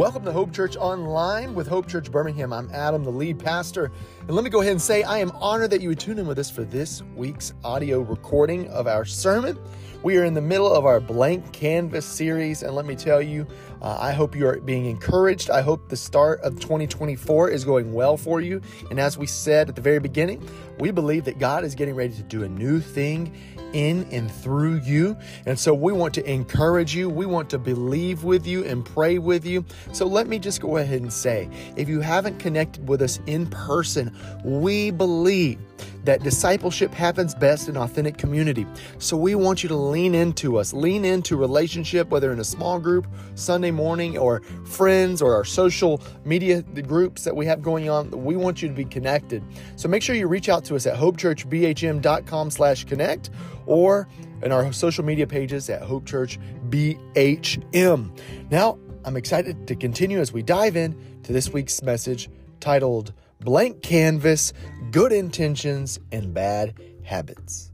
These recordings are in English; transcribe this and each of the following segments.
Welcome to Hope Church Online with Hope Church Birmingham. I'm Adam, the lead pastor. And let me go ahead and say I am honored that you would tune in with us for this week's audio recording of our sermon. We are in the middle of our blank canvas series, and let me tell you, uh, I hope you are being encouraged. I hope the start of 2024 is going well for you. And as we said at the very beginning, we believe that God is getting ready to do a new thing in and through you. And so we want to encourage you. We want to believe with you and pray with you. So let me just go ahead and say if you haven't connected with us in person, we believe that discipleship happens best in authentic community. So we want you to lean into us, lean into relationship, whether in a small group, Sunday morning, or friends, or our social media groups that we have going on. We want you to be connected. So make sure you reach out to us at hopechurchbhm.com slash connect or in our social media pages at Hope Church BHM. Now, I'm excited to continue as we dive in to this week's message titled Blank Canvas, Good Intentions, and Bad Habits.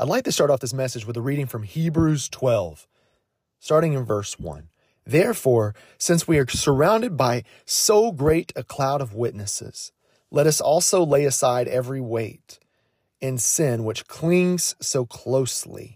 I'd like to start off this message with a reading from Hebrews 12, starting in verse 1. Therefore, since we are surrounded by so great a cloud of witnesses, let us also lay aside every weight and sin which clings so closely.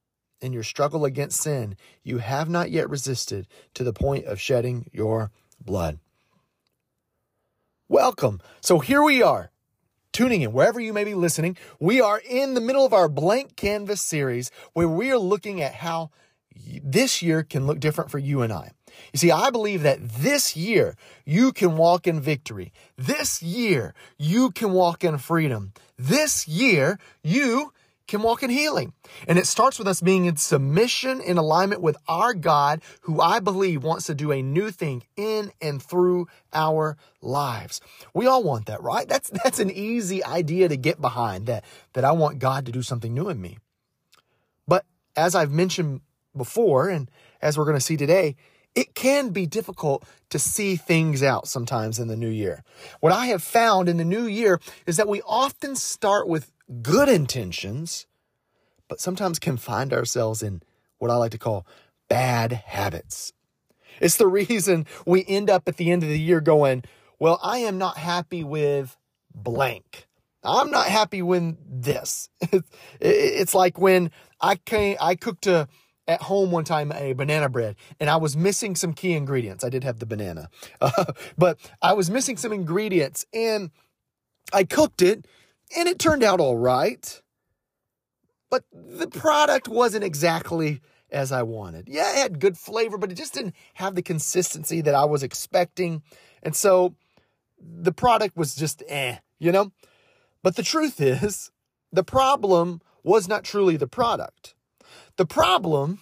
In your struggle against sin, you have not yet resisted to the point of shedding your blood. Welcome. So here we are, tuning in wherever you may be listening. We are in the middle of our blank canvas series where we are looking at how this year can look different for you and I. You see, I believe that this year you can walk in victory. This year you can walk in freedom. This year you can walk in healing. And it starts with us being in submission in alignment with our God, who I believe wants to do a new thing in and through our lives. We all want that, right? That's that's an easy idea to get behind that that I want God to do something new in me. But as I've mentioned before and as we're going to see today, it can be difficult to see things out sometimes in the new year. What I have found in the new year is that we often start with good intentions, but sometimes can find ourselves in what I like to call bad habits. It's the reason we end up at the end of the year going, Well, I am not happy with blank. I'm not happy with this. It's like when I came, I cooked a at home one time a banana bread and I was missing some key ingredients. I did have the banana, uh, but I was missing some ingredients and I cooked it and it turned out all right. But the product wasn't exactly as I wanted. Yeah, it had good flavor, but it just didn't have the consistency that I was expecting. And so the product was just eh, you know? But the truth is, the problem was not truly the product. The problem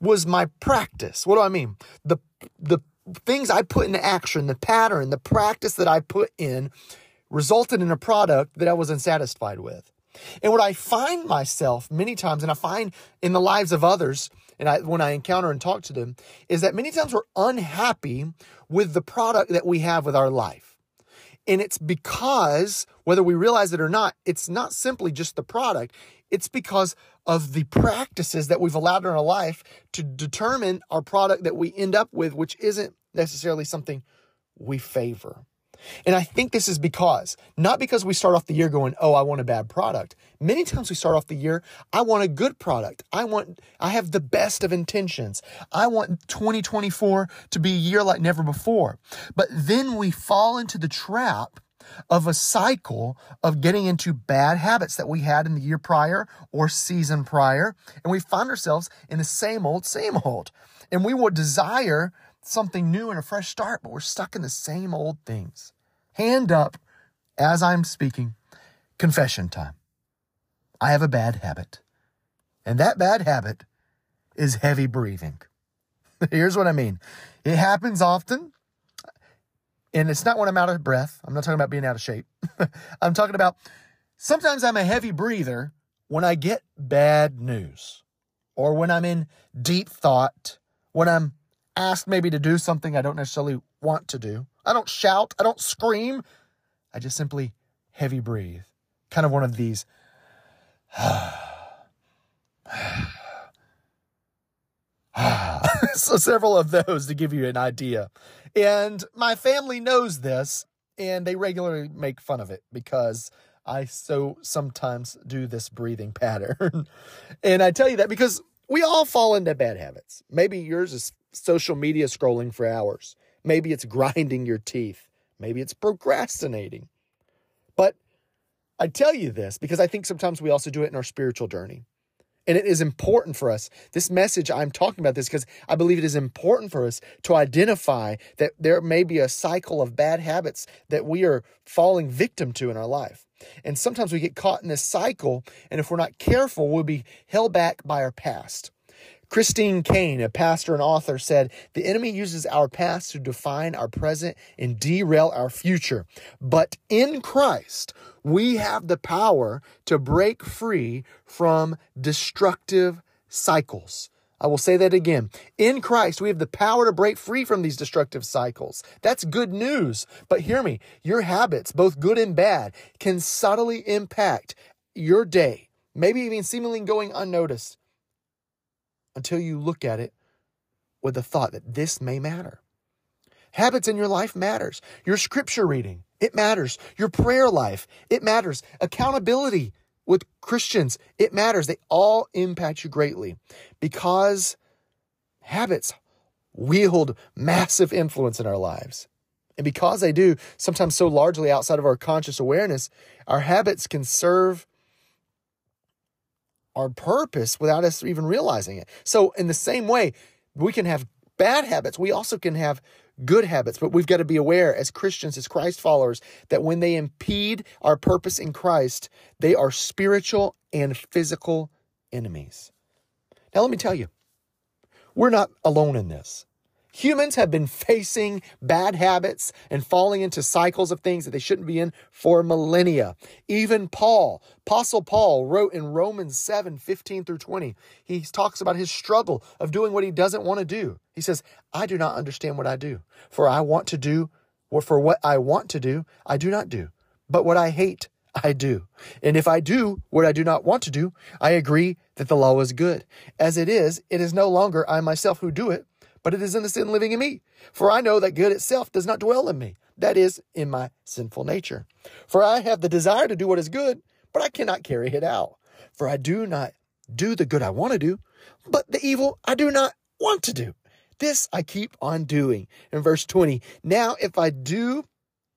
was my practice. What do I mean? The the things I put into action, the pattern, the practice that I put in resulted in a product that I was unsatisfied with. And what I find myself many times, and I find in the lives of others, and I, when I encounter and talk to them, is that many times we're unhappy with the product that we have with our life. And it's because, whether we realize it or not, it's not simply just the product. It's because of the practices that we've allowed in our life to determine our product that we end up with, which isn't necessarily something we favor. And I think this is because, not because we start off the year going, oh, I want a bad product. Many times we start off the year, I want a good product. I want, I have the best of intentions. I want 2024 to be a year like never before. But then we fall into the trap of a cycle of getting into bad habits that we had in the year prior or season prior. And we find ourselves in the same old, same old. And we will desire something new and a fresh start, but we're stuck in the same old things. Hand up as I'm speaking. Confession time. I have a bad habit. And that bad habit is heavy breathing. Here's what I mean it happens often. And it's not when I'm out of breath. I'm not talking about being out of shape. I'm talking about sometimes I'm a heavy breather when I get bad news or when I'm in deep thought, when I'm asked maybe to do something I don't necessarily want to do. I don't shout, I don't scream. I just simply heavy breathe. Kind of one of these. so several of those to give you an idea. And my family knows this and they regularly make fun of it because I so sometimes do this breathing pattern. and I tell you that because we all fall into bad habits. Maybe yours is social media scrolling for hours. Maybe it's grinding your teeth. Maybe it's procrastinating. But I tell you this because I think sometimes we also do it in our spiritual journey. And it is important for us. This message, I'm talking about this because I believe it is important for us to identify that there may be a cycle of bad habits that we are falling victim to in our life. And sometimes we get caught in this cycle, and if we're not careful, we'll be held back by our past. Christine Caine, a pastor and author, said, The enemy uses our past to define our present and derail our future. But in Christ, we have the power to break free from destructive cycles. I will say that again. In Christ, we have the power to break free from these destructive cycles. That's good news. But hear me, your habits, both good and bad, can subtly impact your day, maybe even seemingly going unnoticed until you look at it with the thought that this may matter. Habits in your life matters. Your scripture reading, it matters. Your prayer life, it matters. Accountability with Christians, it matters. They all impact you greatly because habits wield massive influence in our lives. And because they do, sometimes so largely outside of our conscious awareness, our habits can serve our purpose without us even realizing it. So, in the same way, we can have bad habits. We also can have good habits, but we've got to be aware as Christians, as Christ followers, that when they impede our purpose in Christ, they are spiritual and physical enemies. Now, let me tell you, we're not alone in this. Humans have been facing bad habits and falling into cycles of things that they shouldn't be in for millennia. Even Paul, Apostle Paul, wrote in Romans 7 15 through 20, he talks about his struggle of doing what he doesn't want to do. He says, I do not understand what I do, for I want to do, or for what I want to do, I do not do. But what I hate, I do. And if I do what I do not want to do, I agree that the law is good. As it is, it is no longer I myself who do it but it is in the sin living in me. For I know that good itself does not dwell in me, that is, in my sinful nature. For I have the desire to do what is good, but I cannot carry it out. For I do not do the good I want to do, but the evil I do not want to do. This I keep on doing. In verse 20, now if I do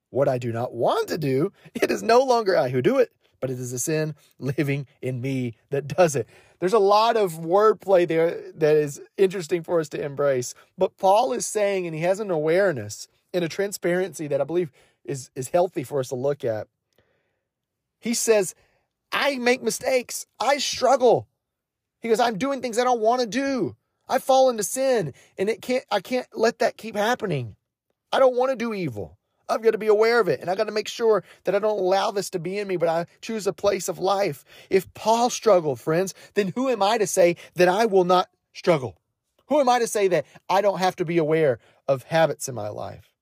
what I do not want to do, it is no longer I who do it, but it is the sin living in me that does it. There's a lot of wordplay there that is interesting for us to embrace. But Paul is saying, and he has an awareness and a transparency that I believe is, is healthy for us to look at. He says, I make mistakes. I struggle. He goes, I'm doing things I don't want to do. I fall into sin and it can't, I can't let that keep happening. I don't want to do evil. I've got to be aware of it and I've got to make sure that I don't allow this to be in me, but I choose a place of life. If Paul struggled, friends, then who am I to say that I will not struggle? Who am I to say that I don't have to be aware of habits in my life?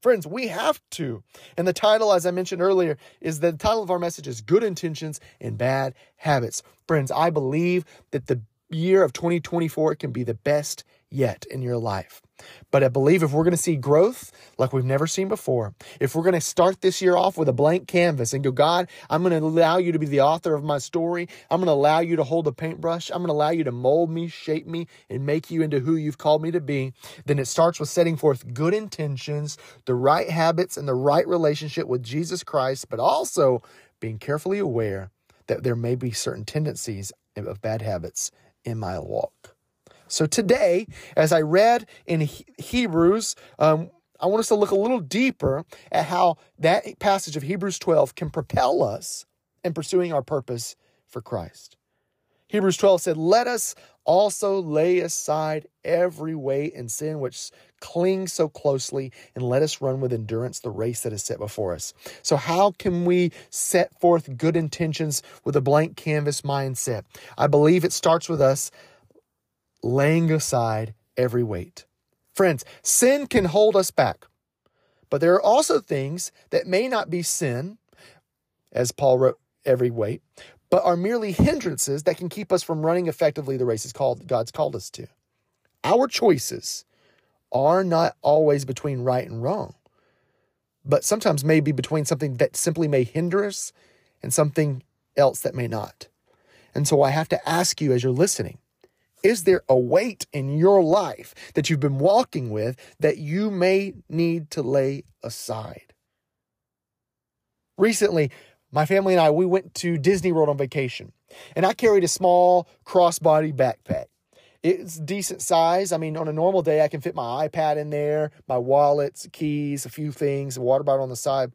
Friends, we have to. And the title, as I mentioned earlier, is the title of our message is Good Intentions and Bad Habits. Friends, I believe that the year of 2024 can be the best yet in your life. But I believe if we're going to see growth like we've never seen before, if we're going to start this year off with a blank canvas and go, God, I'm going to allow you to be the author of my story. I'm going to allow you to hold a paintbrush. I'm going to allow you to mold me, shape me, and make you into who you've called me to be. Then it starts with setting forth good intentions, the right habits, and the right relationship with Jesus Christ, but also being carefully aware that there may be certain tendencies of bad habits in my walk. So today, as I read in Hebrews, um, I want us to look a little deeper at how that passage of Hebrews 12 can propel us in pursuing our purpose for Christ. Hebrews 12 said, Let us also lay aside every weight and sin which clings so closely, and let us run with endurance the race that is set before us. So, how can we set forth good intentions with a blank canvas mindset? I believe it starts with us laying aside every weight. Friends, sin can hold us back, but there are also things that may not be sin, as Paul wrote, every weight, but are merely hindrances that can keep us from running effectively the races called God's called us to. Our choices are not always between right and wrong, but sometimes may be between something that simply may hinder us and something else that may not. And so I have to ask you as you're listening, is there a weight in your life that you've been walking with that you may need to lay aside? Recently, my family and I, we went to Disney World on vacation, and I carried a small crossbody backpack. It's decent size. I mean, on a normal day, I can fit my iPad in there, my wallets, keys, a few things, a water bottle on the side.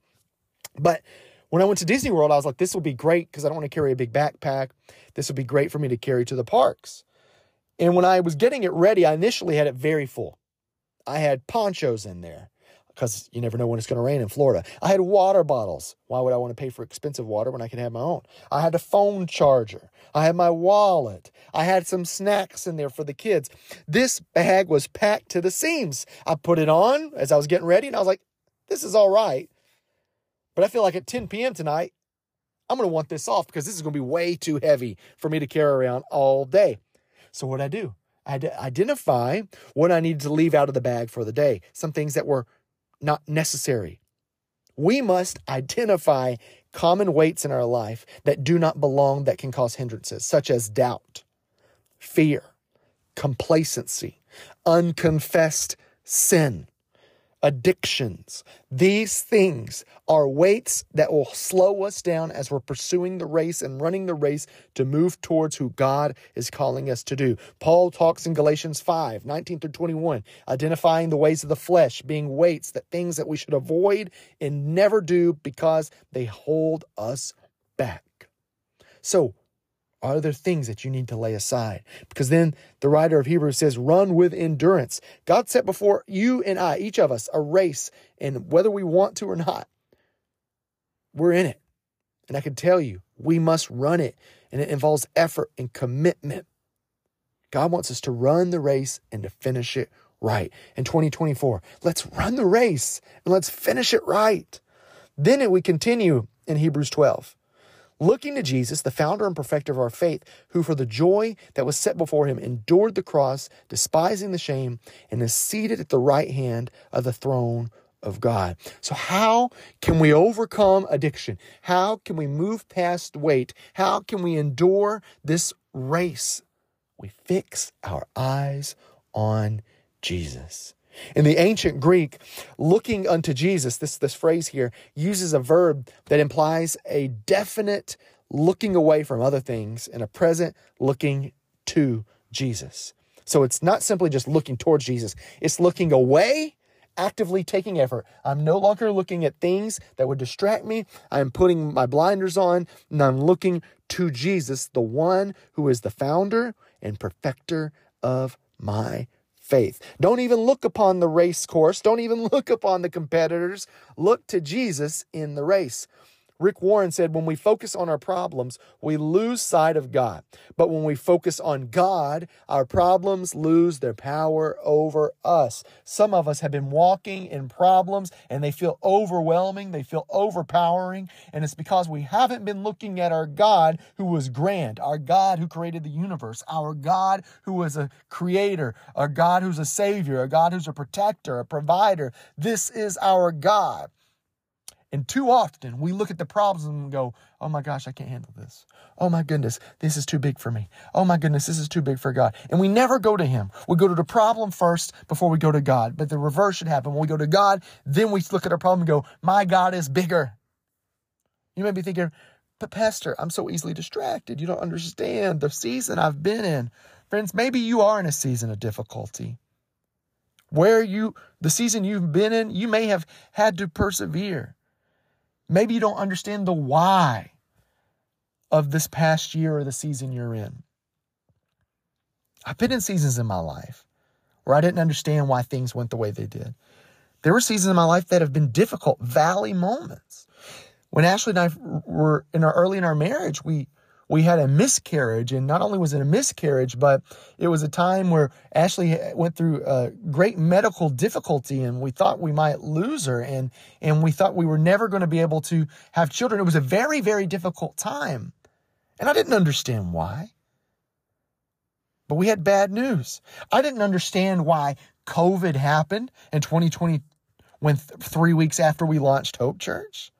But when I went to Disney World, I was like, this will be great because I don't want to carry a big backpack. This would be great for me to carry to the parks. And when I was getting it ready, I initially had it very full. I had ponchos in there because you never know when it's going to rain in Florida. I had water bottles. Why would I want to pay for expensive water when I can have my own? I had a phone charger. I had my wallet. I had some snacks in there for the kids. This bag was packed to the seams. I put it on as I was getting ready and I was like, this is all right. But I feel like at 10 p.m. tonight, I'm going to want this off because this is going to be way too heavy for me to carry around all day. So what I do? I to identify what I needed to leave out of the bag for the day. Some things that were not necessary. We must identify common weights in our life that do not belong that can cause hindrances, such as doubt, fear, complacency, unconfessed sin, addictions. These things are weights that will slow us down as we're pursuing the race and running the race to move towards who God is calling us to do. Paul talks in Galatians 5 19 through 21, identifying the ways of the flesh being weights, that things that we should avoid and never do because they hold us back. So, are there things that you need to lay aside? Because then the writer of Hebrews says, run with endurance. God set before you and I, each of us, a race, and whether we want to or not, we're in it. And I can tell you, we must run it, and it involves effort and commitment. God wants us to run the race and to finish it right. In 2024, let's run the race and let's finish it right. Then it we continue in Hebrews 12 looking to Jesus, the founder and perfecter of our faith, who for the joy that was set before him endured the cross, despising the shame, and is seated at the right hand of the throne of God. So, how can we overcome addiction? How can we move past weight? How can we endure this race? We fix our eyes on Jesus. In the ancient Greek, looking unto Jesus, this, this phrase here uses a verb that implies a definite looking away from other things and a present looking to Jesus. So it's not simply just looking towards Jesus, it's looking away, actively taking effort. I'm no longer looking at things that would distract me. I'm putting my blinders on and I'm looking to Jesus, the one who is the founder and perfecter of my faith. Don't even look upon the race course. Don't even look upon the competitors. Look to Jesus in the race. Rick Warren said, when we focus on our problems, we lose sight of God. But when we focus on God, our problems lose their power over us. Some of us have been walking in problems and they feel overwhelming, they feel overpowering. And it's because we haven't been looking at our God who was grand, our God who created the universe, our God who was a creator, our God who's a savior, a God who's a protector, a provider. This is our God. And too often we look at the problems and go, oh my gosh, I can't handle this. Oh my goodness, this is too big for me. Oh my goodness, this is too big for God. And we never go to Him. We go to the problem first before we go to God. But the reverse should happen. When we go to God, then we look at our problem and go, my God is bigger. You may be thinking, but Pastor, I'm so easily distracted. You don't understand the season I've been in. Friends, maybe you are in a season of difficulty. Where you, the season you've been in, you may have had to persevere. Maybe you don't understand the why of this past year or the season you're in. I've been in seasons in my life where I didn't understand why things went the way they did. There were seasons in my life that have been difficult, valley moments. When Ashley and I were in our early in our marriage, we we had a miscarriage, and not only was it a miscarriage, but it was a time where Ashley went through a great medical difficulty, and we thought we might lose her, and and we thought we were never going to be able to have children. It was a very very difficult time, and I didn't understand why. But we had bad news. I didn't understand why COVID happened in 2020 when th- three weeks after we launched Hope Church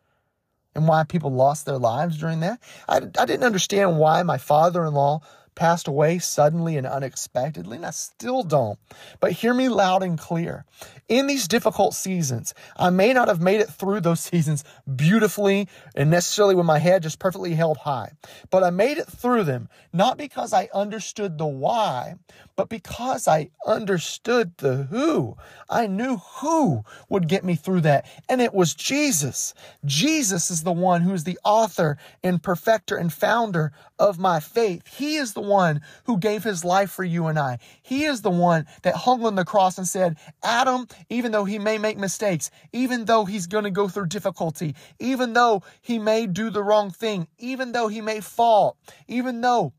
and why people lost their lives during that. I, I didn't understand why my father in law passed away suddenly and unexpectedly, and I still don't. But hear me loud and clear. In these difficult seasons, I may not have made it through those seasons beautifully and necessarily with my head just perfectly held high, but I made it through them not because I understood the why, but because I understood the who. I knew who would get me through that, and it was Jesus. Jesus is the one who is the author and perfecter and founder of my faith. He is the one who gave his life for you and I. He is the one that hung on the cross and said, Adam, even though he may make mistakes, even though he's going to go through difficulty, even though he may do the wrong thing, even though he may fall, even though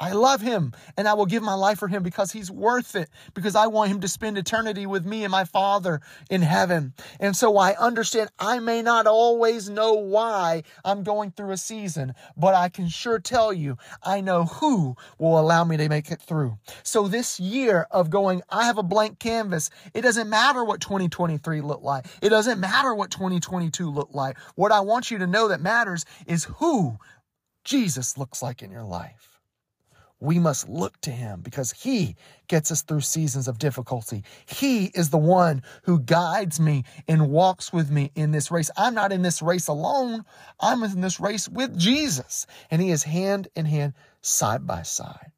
I love him and I will give my life for him because he's worth it, because I want him to spend eternity with me and my Father in heaven. And so I understand I may not always know why I'm going through a season, but I can sure tell you I know who will allow me to make it through. So this year of going, I have a blank canvas. It doesn't matter what 2023 looked like. It doesn't matter what 2022 looked like. What I want you to know that matters is who Jesus looks like in your life we must look to him because he gets us through seasons of difficulty. He is the one who guides me and walks with me in this race. I'm not in this race alone. I'm in this race with Jesus and he is hand in hand, side by side.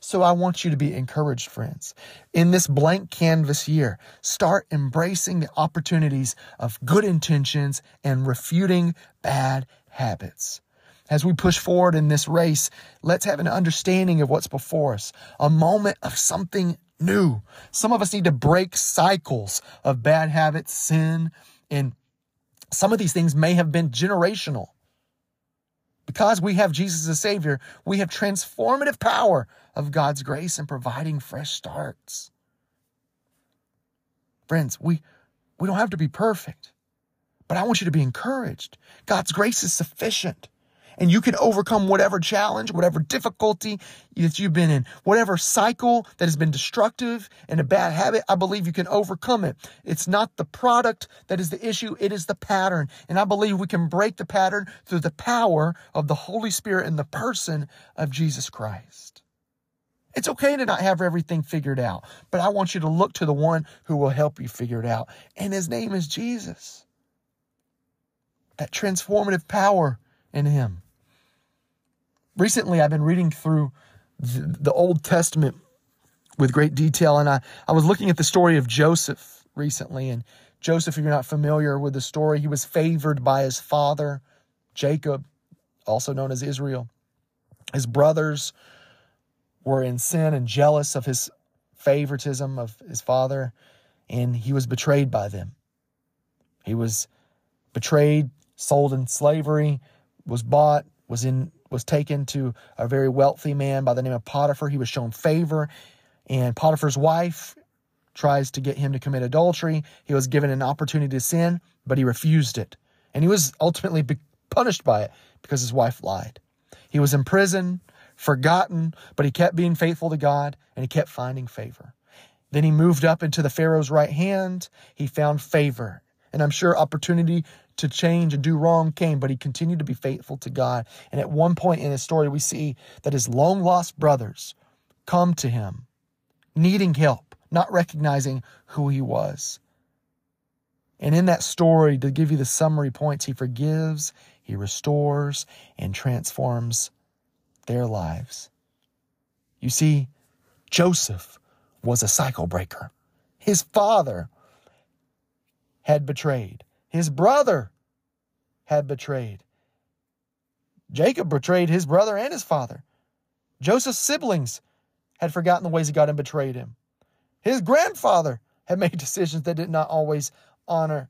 So I want you to be encouraged, friends. In this blank canvas year, start embracing the opportunities of good intentions and refuting bad habits. As we push forward in this race, let's have an understanding of what's before us, a moment of something new. Some of us need to break cycles of bad habits, sin, and some of these things may have been generational. Because we have Jesus as Savior, we have transformative power of God's grace in providing fresh starts. Friends, we, we don't have to be perfect, but I want you to be encouraged. God's grace is sufficient and you can overcome whatever challenge, whatever difficulty that you've been in, whatever cycle that has been destructive and a bad habit. I believe you can overcome it. It's not the product that is the issue. It is the pattern. And I believe we can break the pattern through the power of the Holy Spirit and the person of Jesus Christ. It's okay to not have everything figured out, but I want you to look to the one who will help you figure it out. And his name is Jesus. That transformative power in him recently I've been reading through the, Old Testament with great detail, and I, I was looking at the story of Joseph recently. And Joseph, if you're not familiar with the story, he was favored by his father, Jacob, also known as Israel. His brothers were in sin and jealous of his favoritism of his father, and he was betrayed by them. He was betrayed, sold in slavery, was bought, was in was taken to a very wealthy man by the name of Potiphar. He was shown favor, and Potiphar's wife tries to get him to commit adultery. He was given an opportunity to sin, but he refused it. And he was ultimately punished by it because his wife lied. He was in prison, forgotten, but he kept being faithful to God and he kept finding favor. Then he moved up into the Pharaoh's right hand. He found favor. And I'm sure opportunity to change and do wrong came, but he continued to be faithful to God. And at one point in his story, we see that his long lost brothers come to him, needing help, not recognizing who he was. And in that story, to give you the summary points, he forgives, he restores, and transforms their lives. You see, Joseph was a cycle breaker. His father had betrayed. His brother had betrayed. Jacob betrayed his brother and his father. Joseph's siblings had forgotten the ways of God and betrayed him. His grandfather had made decisions that did not always honor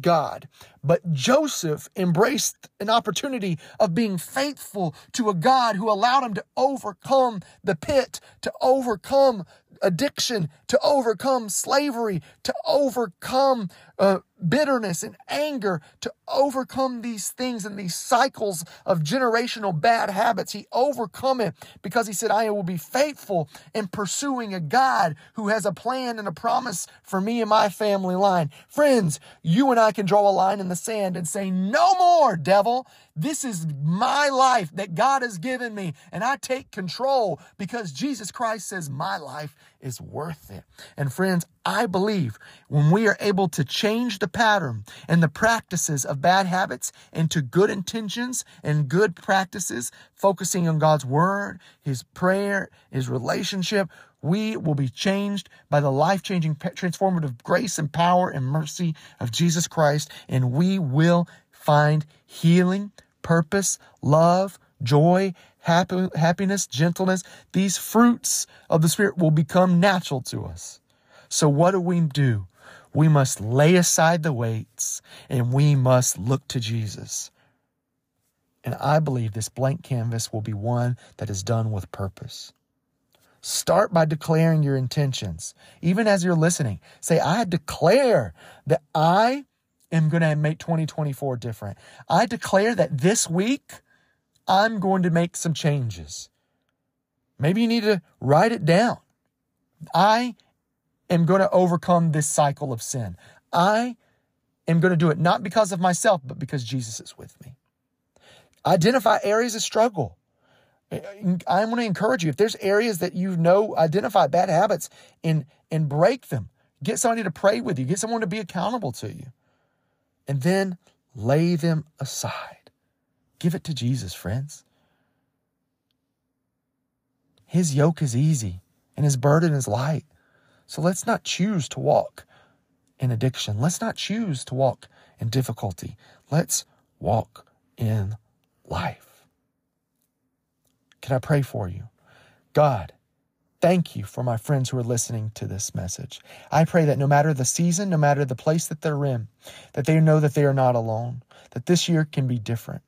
God. But Joseph embraced an opportunity of being faithful to a God who allowed him to overcome the pit, to overcome addiction, to overcome slavery, to overcome uh, bitterness and anger, to overcome these things and these cycles of generational bad habits. He overcome it because he said, I will be faithful in pursuing a God who has a plan and a promise for me and my family line. Friends, you and I can draw a line in the sand and say, no more, devil. This is my life that God has given me, and I take control because Jesus Christ says my life is worth it. And friends, I believe when we are able to change the pattern and the practices of bad habits into good intentions and good practices, focusing on God's word, His prayer, His relationship, we will be changed by the life changing, transformative grace and power and mercy of Jesus Christ, and we will find healing, purpose, love, joy, happy, happiness, gentleness. These fruits of the Spirit will become natural to us. So, what do we do? We must lay aside the weights and we must look to Jesus. And I believe this blank canvas will be one that is done with purpose. Start by declaring your intentions. Even as you're listening, say, I declare that I am going to make 2024 different. I declare that this week I'm going to make some changes. Maybe you need to write it down. I am going to overcome this cycle of sin. I am going to do it not because of myself, but because Jesus is with me. Identify areas of struggle. I'm going to encourage you if there's areas that you know identify bad habits and and break them. Get somebody to pray with you. Get someone to be accountable to you and then lay them aside. Give it to Jesus, friends. His yoke is easy and his burden is light. So let's not choose to walk in addiction. Let's not choose to walk in difficulty. Let's walk in life. Can I pray for you? God, Thank you for my friends who are listening to this message. I pray that no matter the season, no matter the place that they're in, that they know that they are not alone, that this year can be different.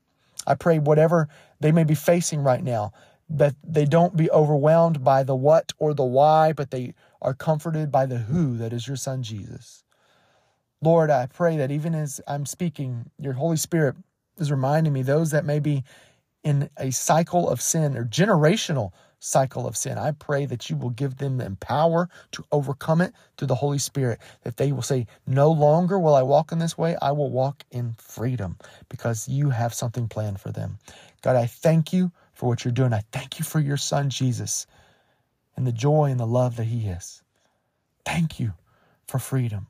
I pray whatever they may be facing right now, that they don't be overwhelmed by the what or the why, but they are comforted by the who that is your son Jesus. Lord, I pray that even as I'm speaking, your Holy Spirit is reminding me those that may be in a cycle of sin or generational cycle of sin. I pray that you will give them the power to overcome it through the Holy Spirit, that they will say, No longer will I walk in this way, I will walk in freedom because you have something planned for them. God, I thank you for what you're doing. I thank you for your son, Jesus, and the joy and the love that he is. Thank you for freedom.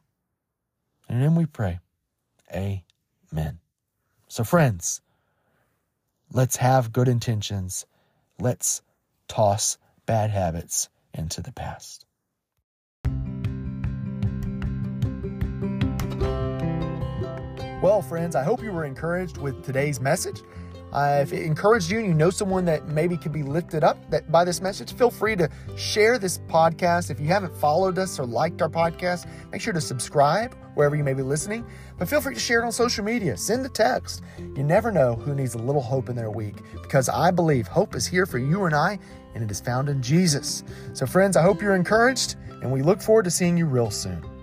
And then we pray, Amen. So, friends, let's have good intentions. Let's toss bad habits into the past. Well, friends, I hope you were encouraged with today's message. Uh, if it encouraged you and you know someone that maybe could be lifted up that by this message, feel free to share this podcast. If you haven't followed us or liked our podcast, make sure to subscribe wherever you may be listening. But feel free to share it on social media. Send a text. You never know who needs a little hope in their week because I believe hope is here for you and I, and it is found in Jesus. So, friends, I hope you're encouraged, and we look forward to seeing you real soon.